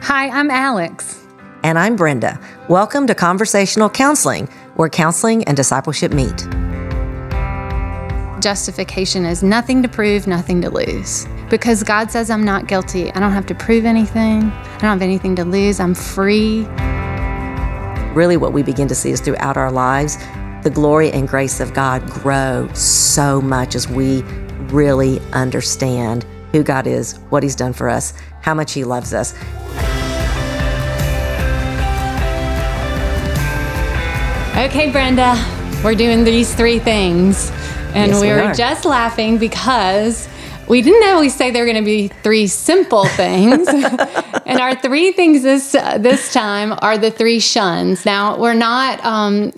Hi, I'm Alex. And I'm Brenda. Welcome to Conversational Counseling, where counseling and discipleship meet. Justification is nothing to prove, nothing to lose. Because God says I'm not guilty, I don't have to prove anything, I don't have anything to lose, I'm free. Really, what we begin to see is throughout our lives, the glory and grace of God grow so much as we really understand who God is, what He's done for us, how much He loves us. Okay, Brenda, we're doing these three things. And Yes, we we were are. just laughing because we didn't always say they were going to be three simple things. and our three things this uh, this time are the three shuns. Now, we're not um,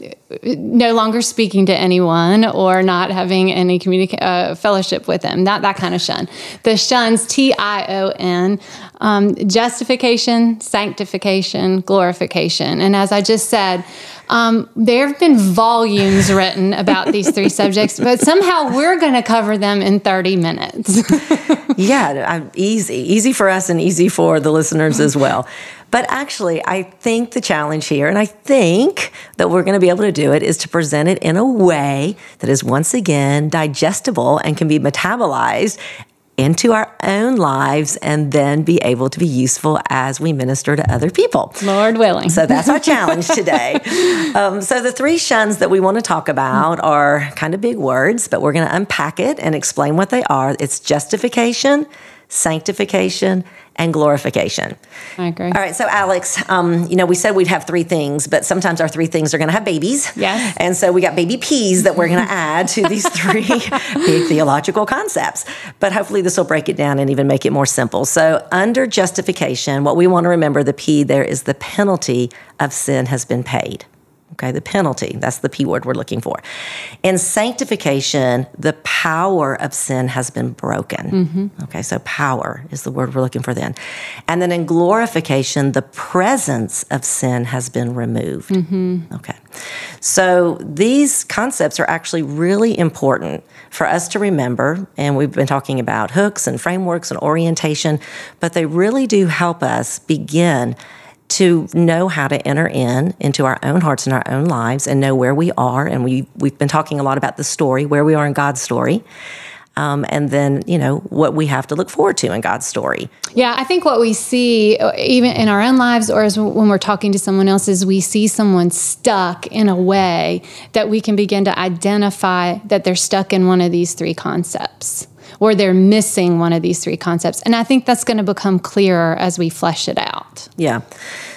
no longer speaking to anyone or not having any communica- uh, fellowship with them. Not that kind of shun. The shuns, T I O N, um, justification, sanctification, glorification. And as I just said, um, there have been volumes written about these three subjects, but somehow we're going to cover them in 30 minutes. Yeah, I'm easy, easy for us and easy for the listeners as well. But actually, I think the challenge here, and I think that we're going to be able to do it, is to present it in a way that is once again digestible and can be metabolized into our own lives and then be able to be useful as we minister to other people. Lord willing. So that's our challenge today. Um, so the three shuns that we want to talk about are kind of big words, but we're going to unpack it and explain what they are. It's justification, sanctification, and glorification. I agree. All right, so Alex, um, you know, we said we'd have three things, but sometimes our three things are going to have babies. Yes. And so we got baby P's that we're going to add to these three big theological concepts. But hopefully this will break it down and even make it more simple. So under justification, what we want to remember the P there is the penalty of sin has been paid. Okay, the penalty, that's the P word we're looking for. In sanctification, the power of sin has been broken. Mm-hmm. Okay, so power is the word we're looking for then. And then in glorification, the presence of sin has been removed. Mm-hmm. Okay, so these concepts are actually really important for us to remember. And we've been talking about hooks and frameworks and orientation, but they really do help us begin to know how to enter in into our own hearts and our own lives and know where we are. And we we've been talking a lot about the story, where we are in God's story, um, and then you know what we have to look forward to in God's story. Yeah, I think what we see, uh, even in our own lives or as when we're talking to someone else, is we see someone stuck in a way that we can begin to identify that they're stuck in one of these three concepts or they're missing one of these three concepts. And I think that's going to become clearer as we flesh it out. Yeah.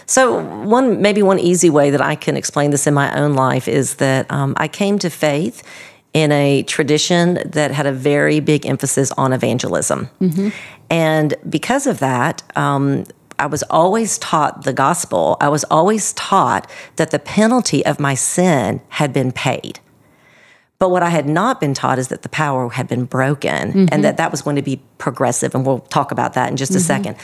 So one maybe one easy way that I can explain this in my own life is that um, I came to faith in a tradition that had a very big emphasis on evangelism, and because of that. Um, I was always taught the gospel. I was always taught that the penalty of my sin had been paid. But what I had not been taught is that the power had been broken and mm-hmm. that that was going to be progressive. And we'll talk about that in just a mm-hmm. second.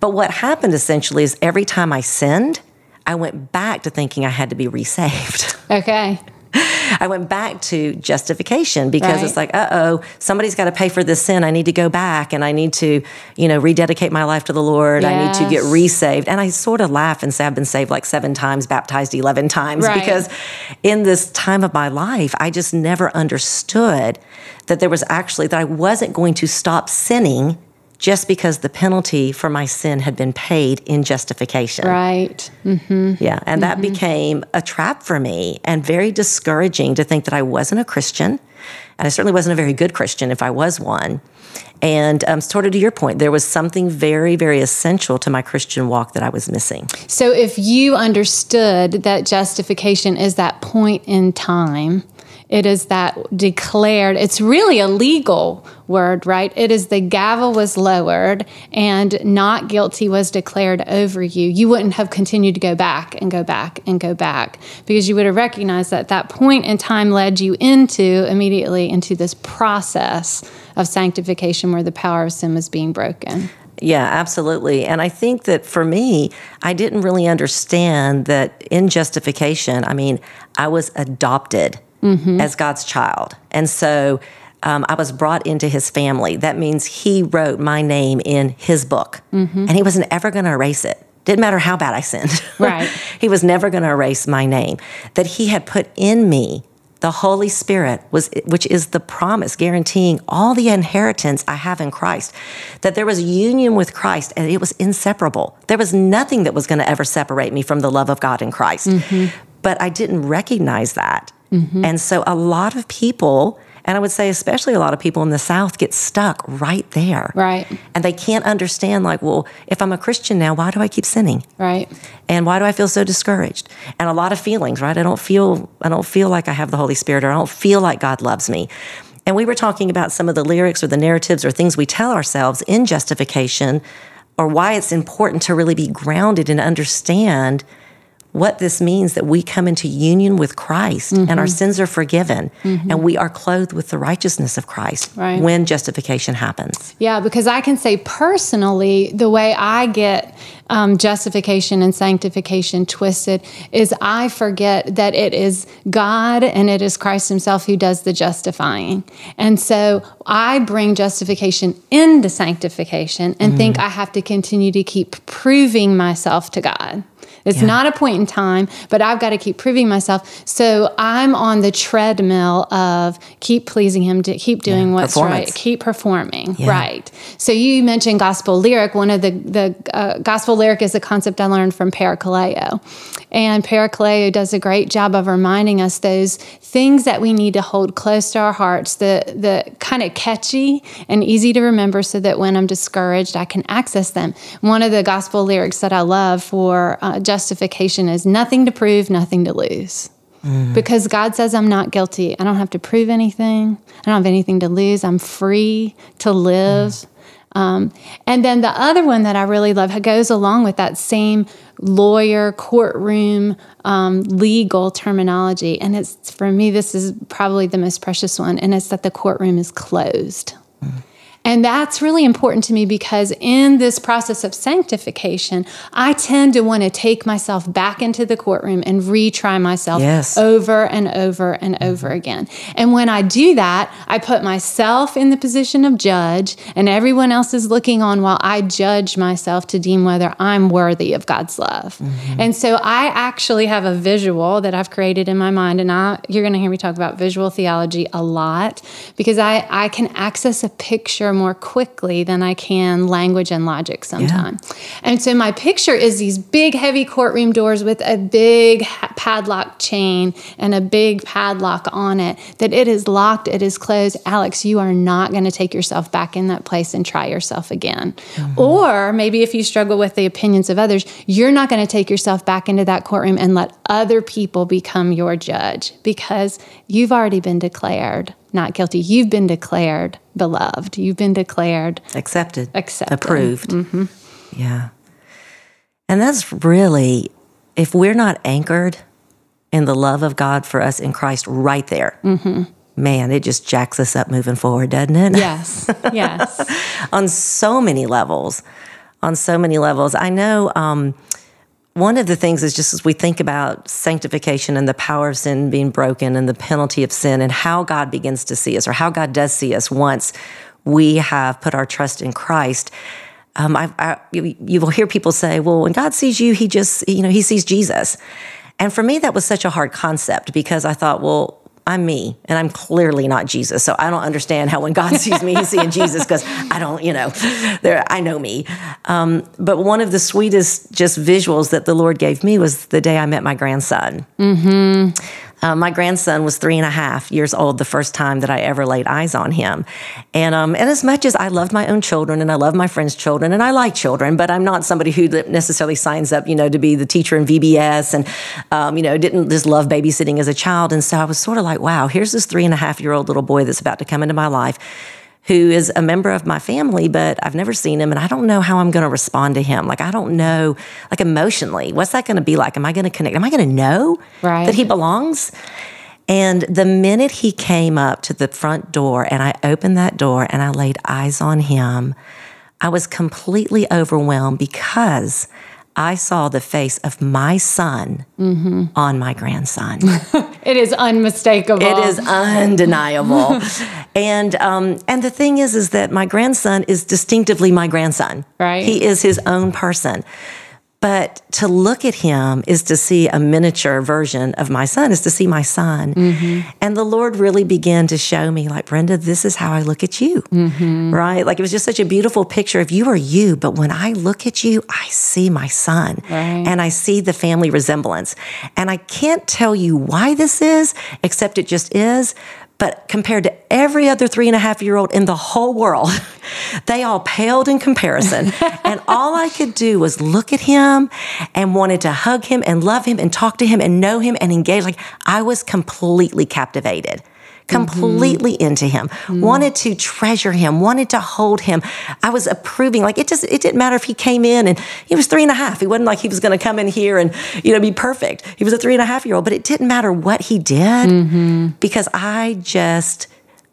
But what happened essentially is every time I sinned, I went back to thinking I had to be resaved. Okay. I went back to justification because it's like, uh oh, somebody's got to pay for this sin. I need to go back and I need to, you know, rededicate my life to the Lord. I need to get Yes. resaved. And I sort of laugh and say I've been saved like seven times, baptized 11 times Right. because in this time of my life, I just never understood that there was actually, that I wasn't going to stop sinning just because the penalty for my sin had been paid in justification. Right. Yeah, and that became a trap for me and very discouraging to think that I wasn't a Christian. And I certainly wasn't a very good Christian if I was one. And um, sort of to your point, there was something very, very essential to my Christian walk that I was missing. So if you understood that justification is that point in time, it is that declared, it's really a legal word, right? It is the gavel was lowered and not guilty was declared over you. You wouldn't have continued to go back and go back and go back because you would have recognized that that point in time led you into immediately into this process of sanctification where the power of sin was being broken. Yeah, absolutely. And I think that for me, I didn't really understand that in justification, I mean, I was adopted as God's child. And so um, I was brought into his family. That means he wrote my name in his book, and he wasn't ever going to erase it. Didn't matter how bad I sinned. Right. he was never going to erase my name. That he had put in me the Holy Spirit was which is the promise guaranteeing all the inheritance I have in Christ. That there was union with Christ and it was inseparable. There was nothing that was going to ever separate me from the love of God in Christ. Mm-hmm. But I didn't recognize that. Mm-hmm. And so a lot of people and I would say, especially a lot of people in the South get stuck right there. Right. And they can't understand, like, well, if I'm a Christian now, why do I keep sinning? Right. And why do I feel so discouraged? And a lot of feelings, right? I don't feel I don't feel like I have the Holy Spirit or I don't feel like God loves me. And we were talking about some of the lyrics or the narratives or things we tell ourselves in justification or why it's important to really be grounded and understand what this means that we come into union with Christ mm-hmm. and our mm-hmm. sins are forgiven mm-hmm. and we are clothed with the righteousness of Christ right. when justification happens. Yeah, because I can say personally, the way I get um, justification and sanctification twisted is I forget that it is God and it is Christ Himself who does the justifying. And so I bring justification into sanctification and mm-hmm. think I have to continue to keep proving myself to God. It's yeah. not a point in time, but I've got to keep proving myself. So I'm on the treadmill of keep pleasing Him, to keep doing yeah. what's right, keep performing yeah. right. So you mentioned gospel lyric. One of the the uh, gospel lyric is a concept I learned from Parakaleo, and Parakaleo does a great job of reminding us those things that we need to hold close to our hearts, the the kind of catchy and easy to remember, so that when I'm discouraged, I can access them. One of the gospel lyrics that I love for uh, justification is nothing to prove, nothing to lose. Mm. Because God says I'm not guilty. I don't have to prove anything. I don't have anything to lose. I'm free to live. Mm. Um, and then the other one that I really love goes along with that same lawyer, courtroom, um, legal terminology. And it's for me, this is probably the most precious one, and it's that the courtroom is closed. Mm. And that's really important to me because in this process of sanctification, I tend to want to take myself back into the courtroom and retry myself yes. over and over and over again. And when I do that, I put myself in the position of judge, and everyone else is looking on while I judge myself to deem whether I'm worthy of God's love. Mm-hmm. And so I actually have a visual that I've created in my mind, and I, you're going to hear me talk about visual theology a lot because I, I can access a picture more quickly than I can language and logic sometimes. Yeah. And so my picture is these big, heavy courtroom doors with a big padlock chain and a big padlock on it, that it is locked, it is closed. Alex, you are not going to take yourself back in that place and try yourself again. Mm-hmm. Or maybe if you struggle with the opinions of others, you're not going to take yourself back into that courtroom and let other people become your judge because you've already been declared not guilty. You've been declared beloved. You've been declared accepted, accepted, approved. Mm-hmm. Yeah. And that's really, if we're not anchored in the love of God for us in Christ right there, mm-hmm. man, it just jacks us up moving forward, doesn't it? Yes. Yes. on so many levels. On so many levels. I know. Um, one of the things is just as we think about sanctification and the power of sin being broken and the penalty of sin and how God begins to see us or how God does see us once we have put our trust in Christ. Um, I, I, you, you will hear people say, well, when God sees you, he just, you know, he sees Jesus. And for me, that was such a hard concept because I thought, well, I'm me and I'm clearly not Jesus. So I don't understand how when God sees me, he's seeing Jesus because I don't, you know, there, I know me. Um, but one of the sweetest just visuals that the Lord gave me was the day I met my grandson. Mm-hmm. Uh, my grandson was three and a half years old the first time that I ever laid eyes on him. And, um, and as much as I loved my own children and I love my friends' children and I like children, but I'm not somebody who necessarily signs up, you know, to be the teacher in VBS and, um, you know, didn't just love babysitting as a child. And so I was sort of like, wow, here's this three and a half year old little boy that's about to come into my life who is a member of my family, but I've never seen him and I don't know how I'm going to respond to him. Like, I don't know, like emotionally, what's that going to be like? Am I going to connect? Am I going to know right. that he belongs? And the minute he came up to the front door and I opened that door and I laid eyes on him, I was completely overwhelmed because I saw the face of my son mm-hmm. on my grandson. it is unmistakable. It is undeniable. and um, and the thing is, is that my grandson is distinctively my grandson. Right. He is his own person. But to look at him is to see a miniature version of my son, is to see my son. Mm-hmm. And the Lord really began to show me, like, Brenda, this is how I look at you. Mm-hmm. Right? Like, it was just such a beautiful picture of you are you. But when I look at you, I see my son right. and I see the family resemblance. And I can't tell you why this is, except it just is. But compared to every other three and a half year old in the whole world, they all paled in comparison. and all I could do was look at him and wanted to hug him and love him and talk to him and know him and engage. Like I was completely captivated completely mm-hmm. into him, mm-hmm. wanted to treasure him, wanted to hold him. I was approving. Like it just, it didn't matter if he came in and he was three and a half. He wasn't like he was going to come in here and, you know, be perfect. He was a three and a half year old, but it didn't matter what he did mm-hmm. because I just,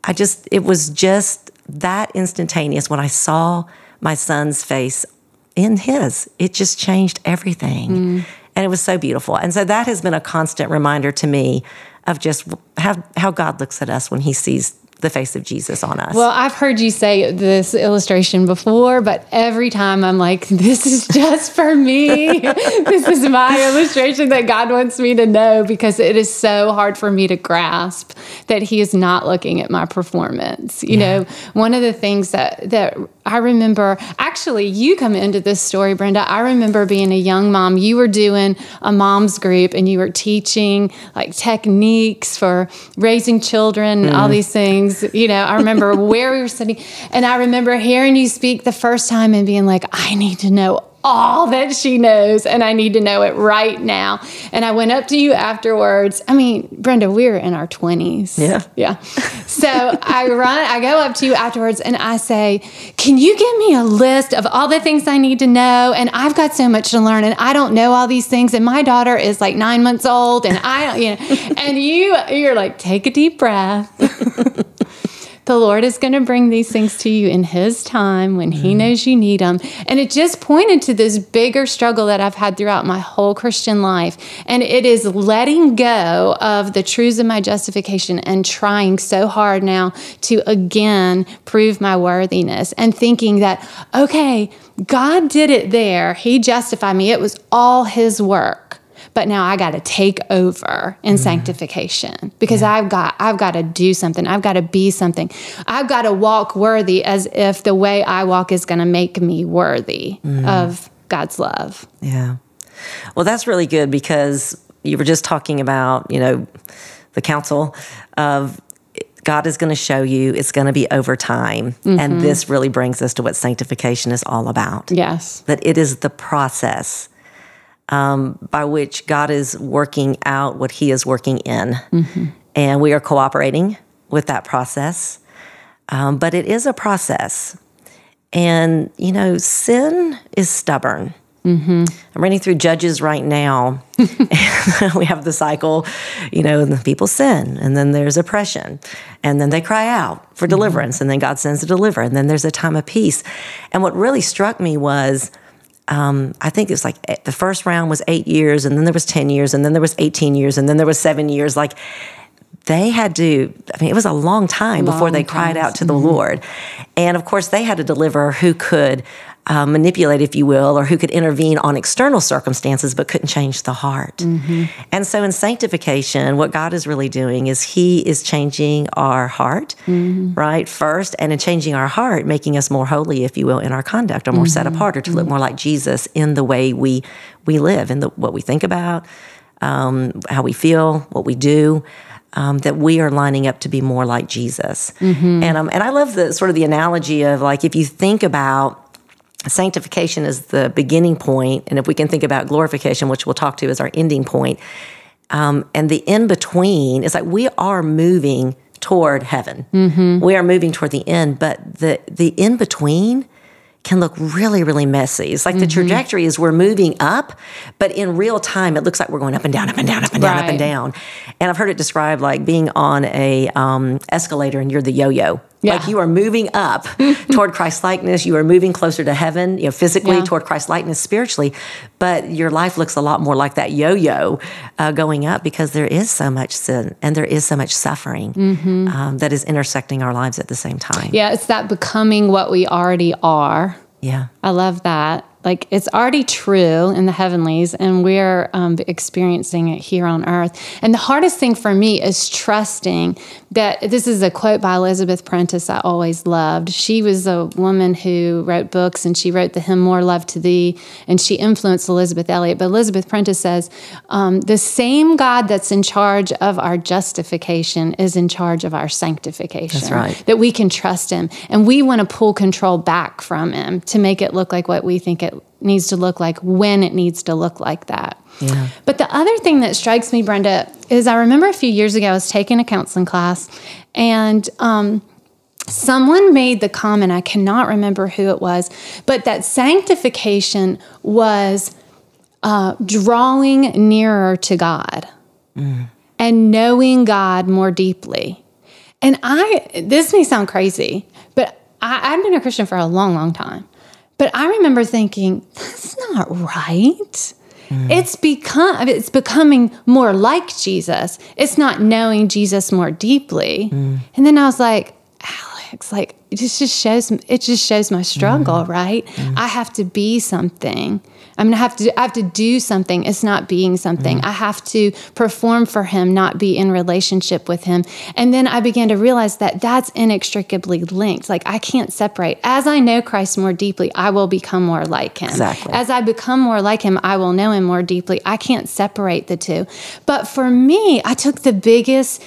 I just, it was just that instantaneous when I saw my son's face in his. It just changed everything. Mm. And it was so beautiful. And so that has been a constant reminder to me of just how, how God looks at us when he sees the face of Jesus on us. Well, I've heard you say this illustration before, but every time I'm like, this is just for me. this is my illustration that God wants me to know because it is so hard for me to grasp that He is not looking at my performance. You yeah. know, one of the things that that I remember actually you come into this story, Brenda. I remember being a young mom. You were doing a mom's group and you were teaching like techniques for raising children, mm. all these things things. You know, I remember where we were sitting, and I remember hearing you speak the first time and being like, I need to know all that she knows and I need to know it right now. And I went up to you afterwards. I mean, Brenda, we're in our 20s. Yeah. Yeah. So I run, I go up to you afterwards and I say, Can you give me a list of all the things I need to know? And I've got so much to learn and I don't know all these things. And my daughter is like nine months old and I don't, you know, and you, you're like, Take a deep breath. the Lord is going to bring these things to you in His time when He mm. knows you need them. And it just pointed to this bigger struggle that I've had throughout my whole Christian life. And it is letting go of the truths of my justification and trying so hard now to again prove my worthiness and thinking that, okay, God did it there. He justified me. It was all His work but now I got to take over in mm-hmm. sanctification because yeah. I've got I've got to do something. I've got to be something. I've got to walk worthy as if the way I walk is going to make me worthy mm-hmm. of God's love. Yeah. Well, that's really good because you were just talking about, you know, the counsel of God is going to show you, it's going to be over time. Mm-hmm. And this really brings us to what sanctification is all about. Yes. That it is the process um, by which God is working out what He is working in. Mm-hmm. And we are cooperating with that process. Um, but it is a process. And, you know, sin is stubborn. Mm-hmm. I'm reading through Judges right now. we have the cycle, you know, the people sin, and then there's oppression, and then they cry out for mm-hmm. deliverance, mm-hmm. and then God sends a deliver, and then there's a time of peace. And what really struck me was um, I think it's like eh, the first round was eight years, and then there was 10 years, and then there was 18 years, and then there was seven years. Like they had to, I mean, it was a long time long before they cried out to the mm-hmm. Lord. And of course, they had to deliver who could uh, manipulate, if you will, or who could intervene on external circumstances but couldn't change the heart. Mm-hmm. And so in sanctification, what God is really doing is He is changing our heart, mm-hmm. right? First, and in changing our heart, making us more holy, if you will, in our conduct, or more mm-hmm. set apart, or to look mm-hmm. more like Jesus in the way we we live, in the what we think about, um, how we feel, what we do. Um, that we are lining up to be more like Jesus, mm-hmm. and um, and I love the sort of the analogy of like if you think about sanctification is the beginning point, and if we can think about glorification, which we'll talk to as our ending point, um, and the in between is like we are moving toward heaven. Mm-hmm. We are moving toward the end, but the the in between can look really, really messy. It's like mm-hmm. the trajectory is we're moving up, but in real time, it looks like we're going up and down, up and down, up and down, right. up and down. And I've heard it described like being on a um, escalator and you're the yo-yo. Yeah. Like you are moving up toward Christ likeness. You are moving closer to heaven, you know, physically yeah. toward Christ likeness spiritually. But your life looks a lot more like that yo yo uh, going up because there is so much sin and there is so much suffering mm-hmm. um, that is intersecting our lives at the same time. Yeah, it's that becoming what we already are. Yeah. I love that like it's already true in the heavenlies, and we're um, experiencing it here on earth. And the hardest thing for me is trusting that this is a quote by Elizabeth Prentiss I always loved. She was a woman who wrote books, and she wrote the hymn "More Love to Thee," and she influenced Elisabeth Elliot. But Elizabeth Prentiss says, um, "The same God that's in charge of our justification is in charge of our sanctification. That's right. That we can trust Him, and we want to pull control back from Him to make it look like what we think it needs to look like when it needs to look like that. Yeah. But the other thing that strikes me, Brenda, is I remember a few years ago I was taking a counseling class and um, someone made the comment, I cannot remember who it was, but that sanctification was uh, drawing nearer to God and knowing God more deeply. And I, this may sound crazy, but I, I've been a Christian for a long, long time. But I remember thinking, that's not right. Mm. It's become it's becoming more like Jesus. It's not knowing Jesus more deeply. Mm. And then I was like, Alex, like it just, just shows it just shows my struggle, mm. right? I have to be something. I'm gonna have to I have to do something. It's not being something. Mm-hmm. I have to perform for him, not be in relationship with him. And then I began to realize that that's inextricably linked. Like I can't separate. As I know Christ more deeply, I will become more like him. Exactly. As I become more like him, I will know him more deeply. I can't separate the two. But for me, I took the biggest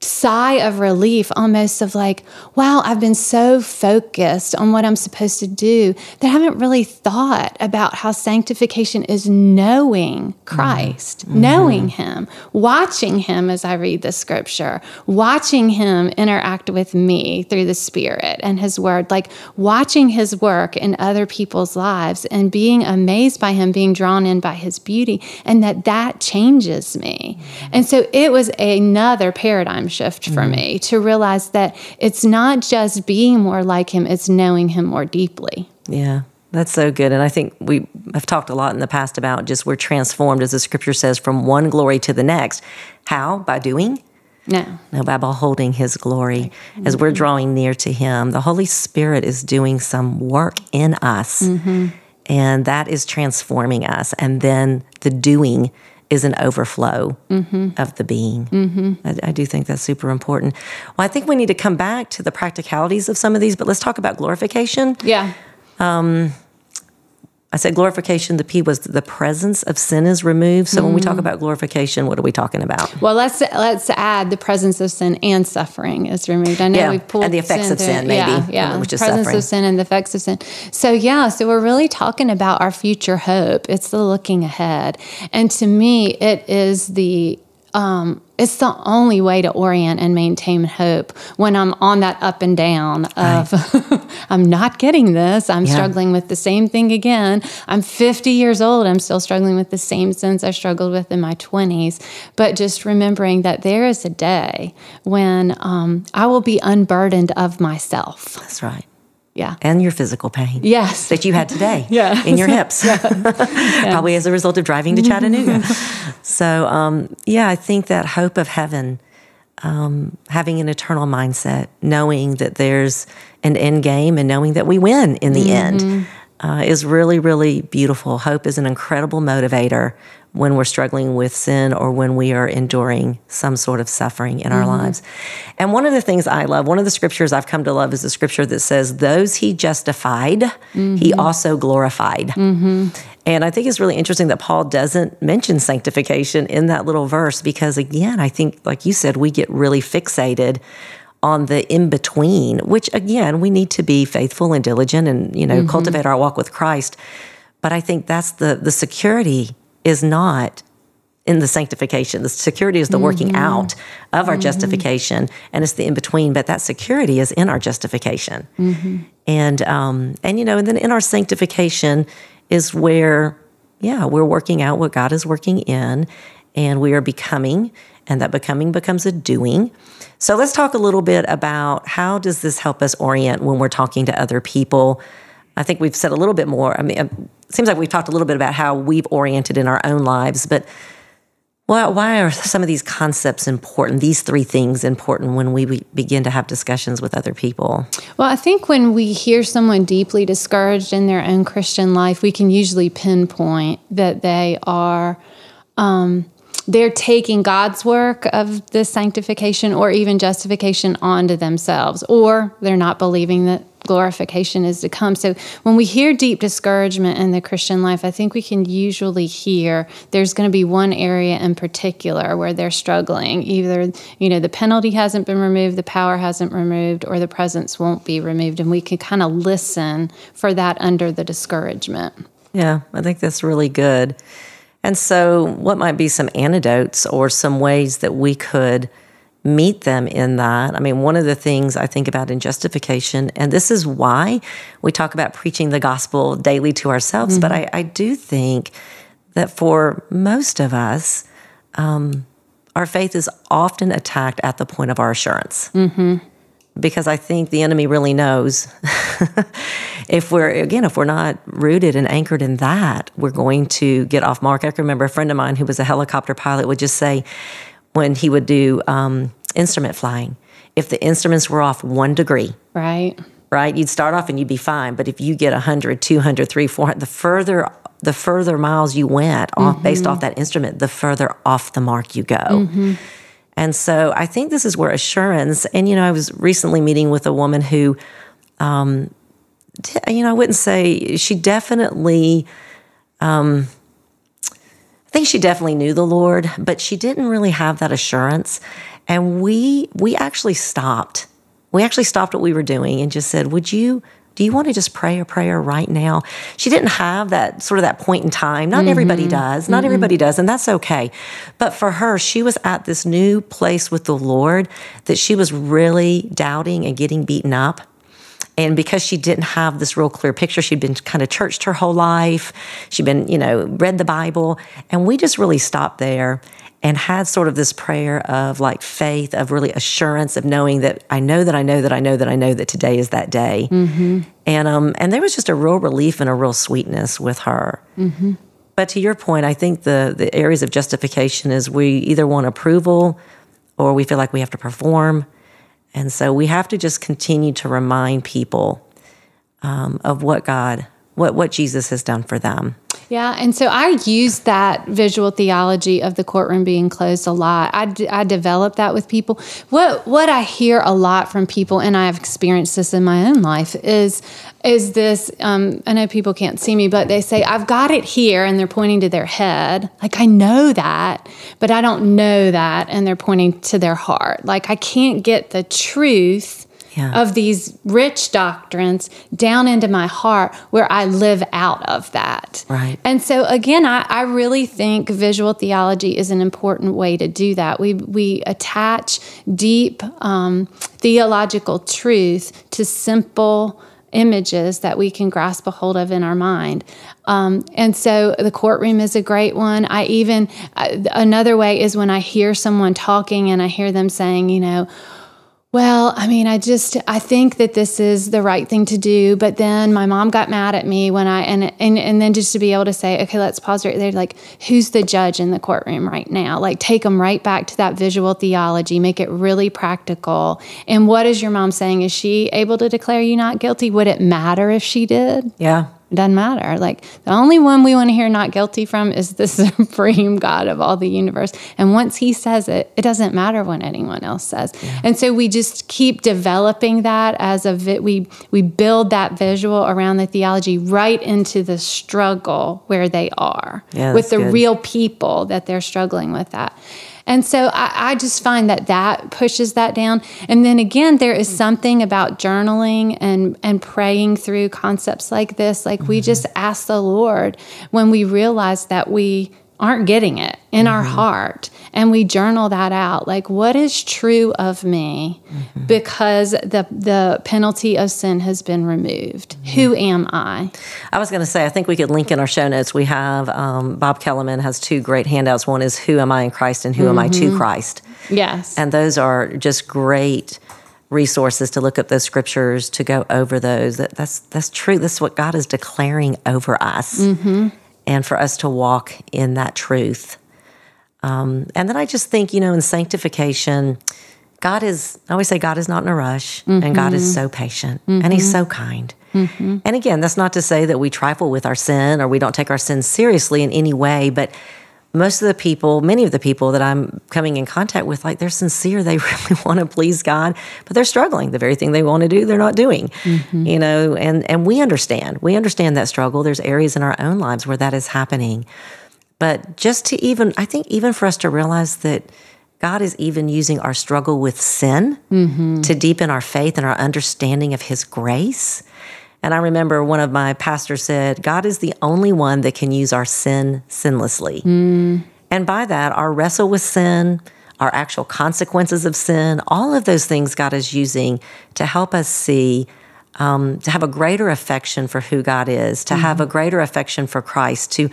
sigh of relief almost of like wow i've been so focused on what i'm supposed to do that i haven't really thought about how sanctification is knowing christ mm-hmm. Mm-hmm. knowing him watching him as i read the scripture watching him interact with me through the spirit and his word like watching his work in other people's lives and being amazed by him being drawn in by his beauty and that that changes me. Mm-hmm. And so it was another paradigm shift for mm-hmm. me to realize that it's not just being more like him, it's knowing him more deeply. Yeah, that's so good. And I think we have talked a lot in the past about just we're transformed, as the scripture says, from one glory to the next. How? By doing? No. No, by beholding his glory. As we're drawing near to him, the Holy Spirit is doing some work in us. Mm-hmm. And that is transforming us. And then the doing is an overflow mm-hmm. of the being. Mm-hmm. I, I do think that's super important. Well, I think we need to come back to the practicalities of some of these, but let's talk about glorification. Yeah. Um, I said glorification, the P was the presence of sin is removed. So when we talk mm. about glorification, what are we talking about? Well, let's let's add the presence of sin and suffering is removed. I know Yeah, we pulled and the effects of through- sin, maybe, Yeah, yeah. Um, which is presence suffering. of sin and the effects of sin. So yeah, so we're really talking about our future hope. It's the looking ahead, and to me, it is the um, it's the only way to orient and maintain hope when I'm on that up and down of I'm not getting this. I'm Yeah. struggling with the same thing again. I'm 50 years old. I'm still struggling with the same sins I struggled with in my 20s. But just remembering that there is a day when um, I will be unburdened of myself. That's right. Yeah. And your physical pain. Yes. That you had today Yes. in your hips, probably as a result of driving to Chattanooga. so, um, yeah, I think that hope of heaven, um, having an eternal mindset, knowing that there's an end game and knowing that we win in the end uh, is really, really beautiful. Hope is an incredible motivator when we're struggling with sin or when we are enduring some sort of suffering in our mm-hmm. lives. And one of the things I love, one of the scriptures I've come to love is the scripture that says, Those he justified, he mm-hmm. also glorified. Mm-hmm. And I think it's really interesting that Paul doesn't mention sanctification in that little verse because, again, I think, like you said, we get really fixated on the in between, which again, we need to be faithful and diligent and, you know, mm-hmm. cultivate our walk with Christ. But I think that's the the security is not in the sanctification. The security is the working mm-hmm. out of our mm-hmm. justification, and it's the in between. But that security is in our justification, and um, and you know, and then in our sanctification is where, yeah, we're working out what God is working in, and we are becoming, and that becoming becomes a doing. So let's talk a little bit about how does this help us orient when we're talking to other people. I think we've said a little bit more. I mean, it seems like we've talked a little bit about how we've oriented in our own lives, but Well, why are some of these concepts important, these three things important when we begin to have discussions with other people? Well, I think when we hear someone deeply discouraged in their own Christian life, we can usually pinpoint that they are. Um, they're taking God's work of the sanctification or even justification onto themselves, or they're not believing that glorification is to come. So when we hear deep discouragement in the Christian life, I think we can usually hear there's going to be one area in particular where they're struggling. Either, you know, the penalty hasn't been removed, the power hasn't removed, or the presence won't be removed. And we can kind of listen for that under the discouragement. Yeah, I think that's really good. And so, what might be some antidotes or some ways that we could meet them in that? I mean, one of the things I think about in justification, and this is why we talk about preaching the gospel daily to ourselves, mm-hmm. but I, I, do think that for most of us, um, our faith is often attacked at the point of our assurance. Mm-hmm because I think the enemy really knows if we're again if we're not rooted and anchored in that, we're going to get off mark. I can remember a friend of mine who was a helicopter pilot would just say when he would do um, instrument flying, if the instruments were off one degree, right, right, you'd start off and you'd be fine. But if you get 100, 200, 300, 400, the further the further miles you went off mm-hmm. based off that instrument, the further off the mark you go. Mm-hmm. And so I think this is where assurance, and you know, I was recently meeting with a woman who, um, you know, I wouldn't say she definitely, um, I think she definitely knew the Lord, but she didn't really have that assurance. And we we actually stopped. We actually stopped what we were doing and just said, "Would you do you want to just pray a prayer right now? She didn't have that sort of that point in time. Not mm-hmm. everybody does. Not mm-hmm. everybody does, and that's okay. But for her, she was at this new place with the Lord that she was really doubting and getting beaten up. And because she didn't have this real clear picture, she'd been kind of churched her whole life. She'd been, you know, read the Bible. And we just really stopped there and had sort of this prayer of like faith, of really assurance of knowing that I know that I know that I know that I know that today is that day. Mm-hmm. And um, and there was just a real relief and a real sweetness with her. Mm-hmm. But to your point, I think the the areas of justification is we either want approval or we feel like we have to perform, and so we have to just continue to remind people um, of what God, what what Jesus has done for them. Yeah, and so I use that visual theology of the courtroom being closed a lot. I, d- I develop that with people. What what I hear a lot from people, and I've experienced this in my own life, is is this. Um, I know people can't see me, but they say I've got it here, and they're pointing to their head. Like I know that, but I don't know that, and they're pointing to their heart. Like I can't get the truth yeah. of these rich doctrines down into my heart where I live out of that. Right. And so again, I, I really think visual theology is an important way to do that. We we attach deep um, theological truth to simple images that we can grasp a hold of in our mind. Um, and so the courtroom is a great one. I even, uh, another way is when I hear someone talking and I hear them saying, you know, well, I mean, I just I think that this is the right thing to do, but then my mom got mad at me when I and and and then just to be able to say, okay, let's pause right there. Like, who's the judge in the courtroom right now? Like, take them right back to that visual theology, make it really practical. And what is your mom saying? Is she able to declare you not guilty? Would it matter if she did? Yeah. It doesn't matter. Like the only one we want to hear not guilty from is the supreme God of all the universe. And once he says it, it doesn't matter what anyone else says. Yeah. And so we just keep developing that as a vi- we we build that visual around the theology right into the struggle where they are yeah, with the good. real people that they're struggling with that. And so I, I, just find that that pushes that down. And then again, there is something about journaling and, and praying through concepts like this. Like mm-hmm. we just ask the Lord when we realize that we aren't getting it in mm-hmm. our heart. And we journal that out. Like what is true of me mm-hmm. because the the penalty of sin has been removed? Mm-hmm. who am i? I was going to say i think we could link in our show notes we have um, bob Kellemen has two great handouts. One is who am i in christ and who am i to mm-hmm. christ? Yes. And those are just great resources to look up those scriptures to go over those. That, that's that's true. That's what god is declaring over us. Mm-hmm and for us to walk in that truth. Um, and then I just think, you know, in sanctification, God is, I always say, God is not in a rush, mm-hmm. and God is so patient, mm-hmm. and He's so kind. Mm-hmm. And again, that's not to say that we trifle with our sin or we don't take our sins seriously in any way, but most of the people, many of the people that I'm coming in contact with, like they're sincere. They really want to please God, but they're struggling. The very thing they want to do, they're not doing. Mm-hmm. You know, and and we understand. We understand that struggle. There's areas in our own lives where that is happening. But just to even, I think, even for us to realize that God is even using our struggle with sin mm-hmm. to deepen our faith and our understanding of His grace and I remember one of my pastors said, God is the only one that can use our sin sinlessly. Mm. And by that, our wrestle with sin, our actual consequences of sin, all of those things God is using to help us see, um, to have a greater affection for who God is, to mm-hmm. have a greater affection for Christ, to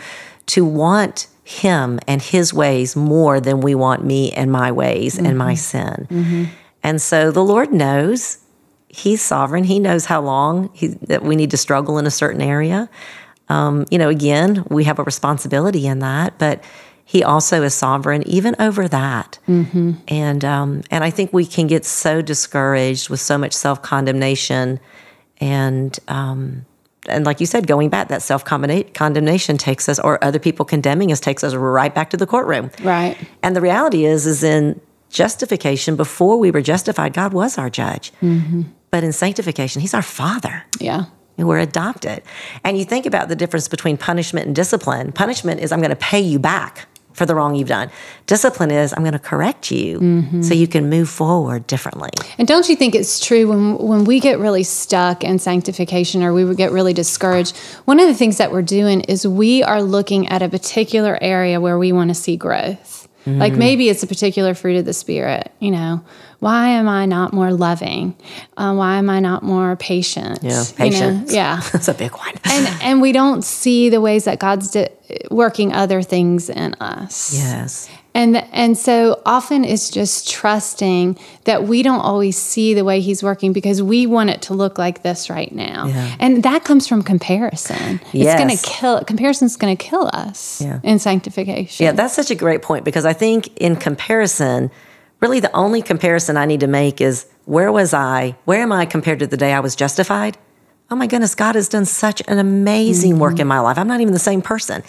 to want Him and His ways more than we want me and my ways mm-hmm. and my sin. Mm-hmm. And so the Lord knows he's sovereign. He knows how long he, that we need to struggle in a certain area. Um, you know, again, we have a responsibility in that, but he also is sovereign even over that. Mm-hmm. And um, and I think we can get so discouraged with so much self condemnation, and um, and like you said, going back, that self condemnation takes us, or other people condemning us, takes us right back to the courtroom. Right. And the reality is, is in justification, before we were justified, God was our judge. Mm-hmm. But in sanctification, He's our Father. Yeah. And we're adopted. And you think about the difference between punishment and discipline. Punishment is I'm going to pay you back for the wrong you've done. Discipline is I'm going to correct you mm-hmm. so you can move forward differently. And don't you think it's true when when we get really stuck in sanctification or we would get really discouraged, one of the things that we're doing is we are looking at a particular area where we want to see growth. Mm-hmm. Like maybe it's a particular fruit of the spirit, you know. Why am I not more loving? Uh, why am I not more patient? Yeah, patience. You know? Yeah, that's a big one. and and we don't see the ways that God's di- working other things in us. Yes. And and so often it's just trusting that we don't always see the way he's working because we want it to look like this right now. Yeah. And that comes from comparison. Yes. It's going to kill comparison's going to kill us yeah. in sanctification. Yeah, that's such a great point because I think in comparison really the only comparison I need to make is where was I? Where am I compared to the day I was justified? Oh my goodness, God has done such an amazing mm-hmm. work in my life. I'm not even the same person.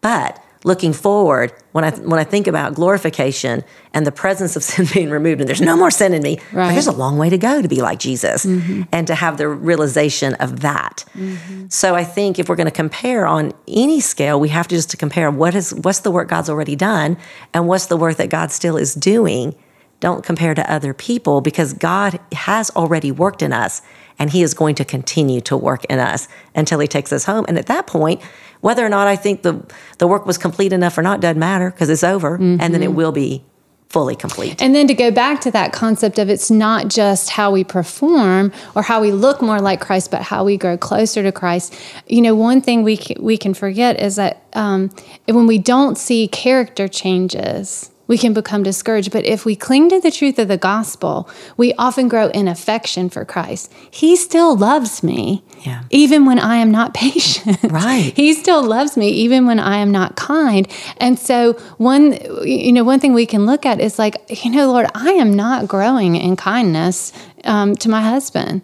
But looking forward, when I when I think about glorification and the presence of sin being removed, and there's no more sin in me, right. there's a long way to go to be like Jesus, mm-hmm. and to have the realization of that. Mm-hmm. So I think if we're going to compare on any scale, we have to just to compare what is what's the work God's already done, and what's the work that God still is doing. Don't compare to other people because God has already worked in us, and He is going to continue to work in us until He takes us home. And at that point whether or not I think the, the work was complete enough or not doesn't matter because it's over mm-hmm. and then it mm-hmm. will be fully complete. And then to go back to that concept of it's not just how we perform or how we look more like Christ, but how we grow closer to Christ. You know, one thing we can, we can forget is that um, when we don't see character changes, we can become discouraged. But if we cling to the truth of the gospel, we often grow in affection for Christ. He still loves me, yeah. even when I am not patient. Right. he still loves me, even when I am not kind. And so, one, you know, one thing we can look at is like, you know, Lord, I am not growing in kindness um, to my husband,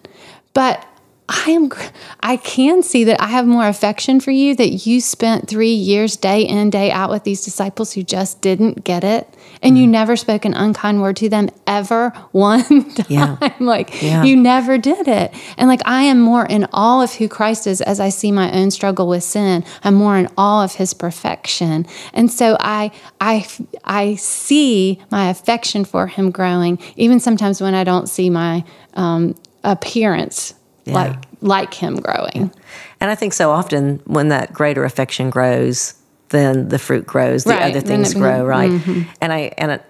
but I am I can see that I have more affection for you that you spent 3 years day in day out with these disciples who just didn't get it and mm. you never spoke an unkind word to them ever one time yeah. I'm like yeah. you never did it and like I am more in awe of who Christ is as I see my own struggle with sin I'm more in awe of his perfection and so I I I see my affection for him growing even sometimes when I don't see my um, appearance yeah. like like him growing. And I think so often when that greater affection grows, then the fruit grows, the right. other things grow, right? Mm-hmm. And I and it,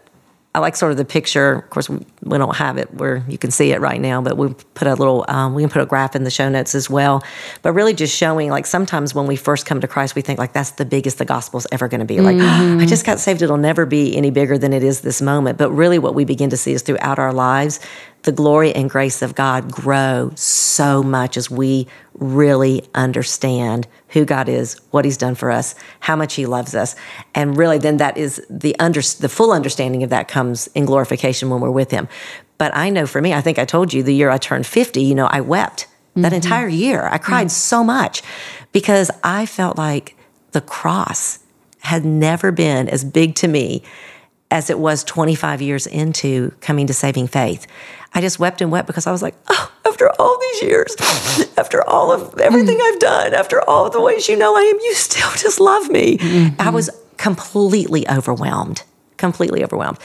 I like sort of the picture. Of course, we don't have it where you can see it right now, but we put a little, um, we can put a graph in the show notes as well. But really just showing like sometimes when we first come to Christ, we think like that's the biggest the gospel's ever going to be. Like, mm-hmm. I just got saved. It'll never be any bigger than it is this moment. But really what we begin to see is throughout our lives, the glory and grace of God grow so much as we really understand who God is, what He's done for us, how much He loves us, and really, then that is the under the full understanding of that comes in glorification when we're with Him. But I know for me, I think I told you the year I turned fifty, you know, I wept mm-hmm. that entire year. I cried mm-hmm. so much because I felt like the cross had never been as big to me as it was 25 years into coming to saving faith. I just wept and wept because I was like, oh, after all these years, after all of everything I've done, after all of the ways you know I am, you still just love me. Mm-hmm. I was completely overwhelmed, completely overwhelmed.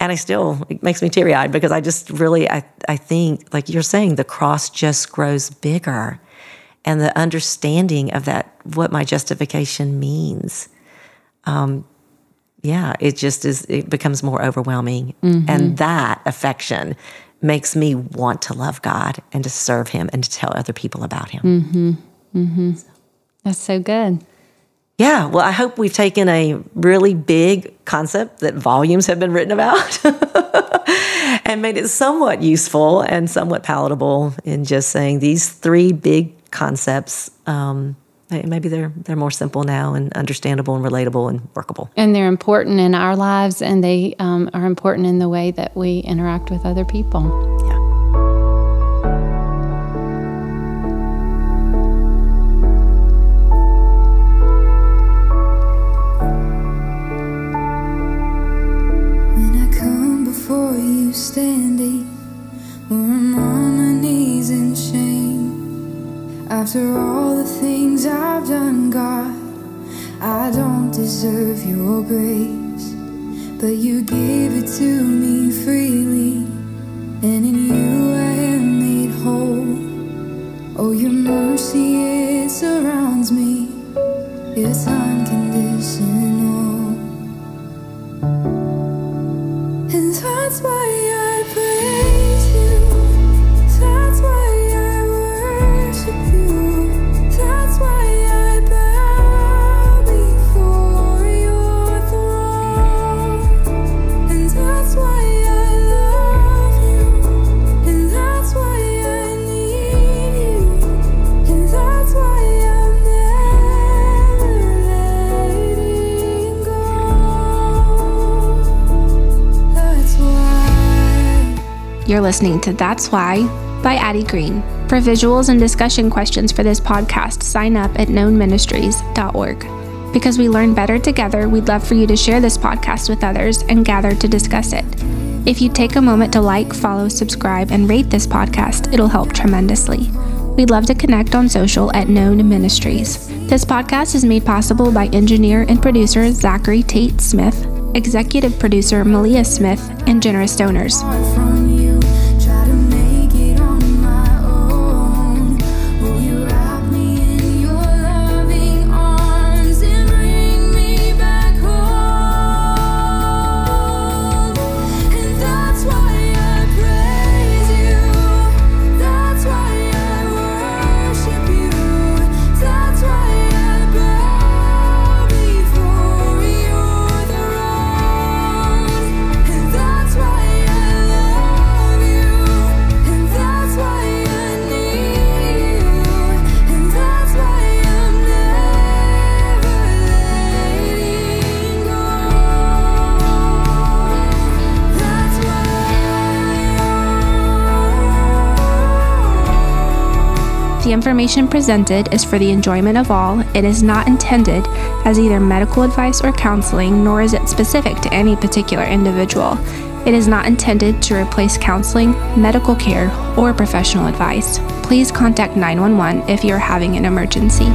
And I still, it makes me teary eyed because I just really, I, I think, like you're saying, the cross just grows bigger. And the understanding of that, what my justification means. Um, yeah, it just is, it becomes more overwhelming. Mm-hmm. And that affection makes me want to love God and to serve Him and to tell other people about Him. Mm-hmm. Mm-hmm. That's so good. Yeah, well, I hope we've taken a really big concept that volumes have been written about and made it somewhat useful and somewhat palatable in just saying these three big concepts. Um, maybe they're they're more simple now and understandable and relatable and workable. And they're important in our lives, and they um, are important in the way that we interact with other people. Yeah. Deserve your grace, but you give it to me freely, You're listening to That's Why by Addie Green. For visuals and discussion questions for this podcast, sign up at knownministries.org. Because we learn better together, we'd love for you to share this podcast with others and gather to discuss it. If you take a moment to like, follow, subscribe, and rate this podcast, it'll help tremendously. We'd love to connect on social at Known Ministries. This podcast is made possible by engineer and producer Zachary Tate Smith, executive producer Meleah Smith, and generous donors. Information presented is for the enjoyment of all. It is not intended as either medical advice or counseling, nor is it specific to any particular individual. It is not intended to replace counseling, medical care, or professional advice. Please contact 911 if you're having an emergency.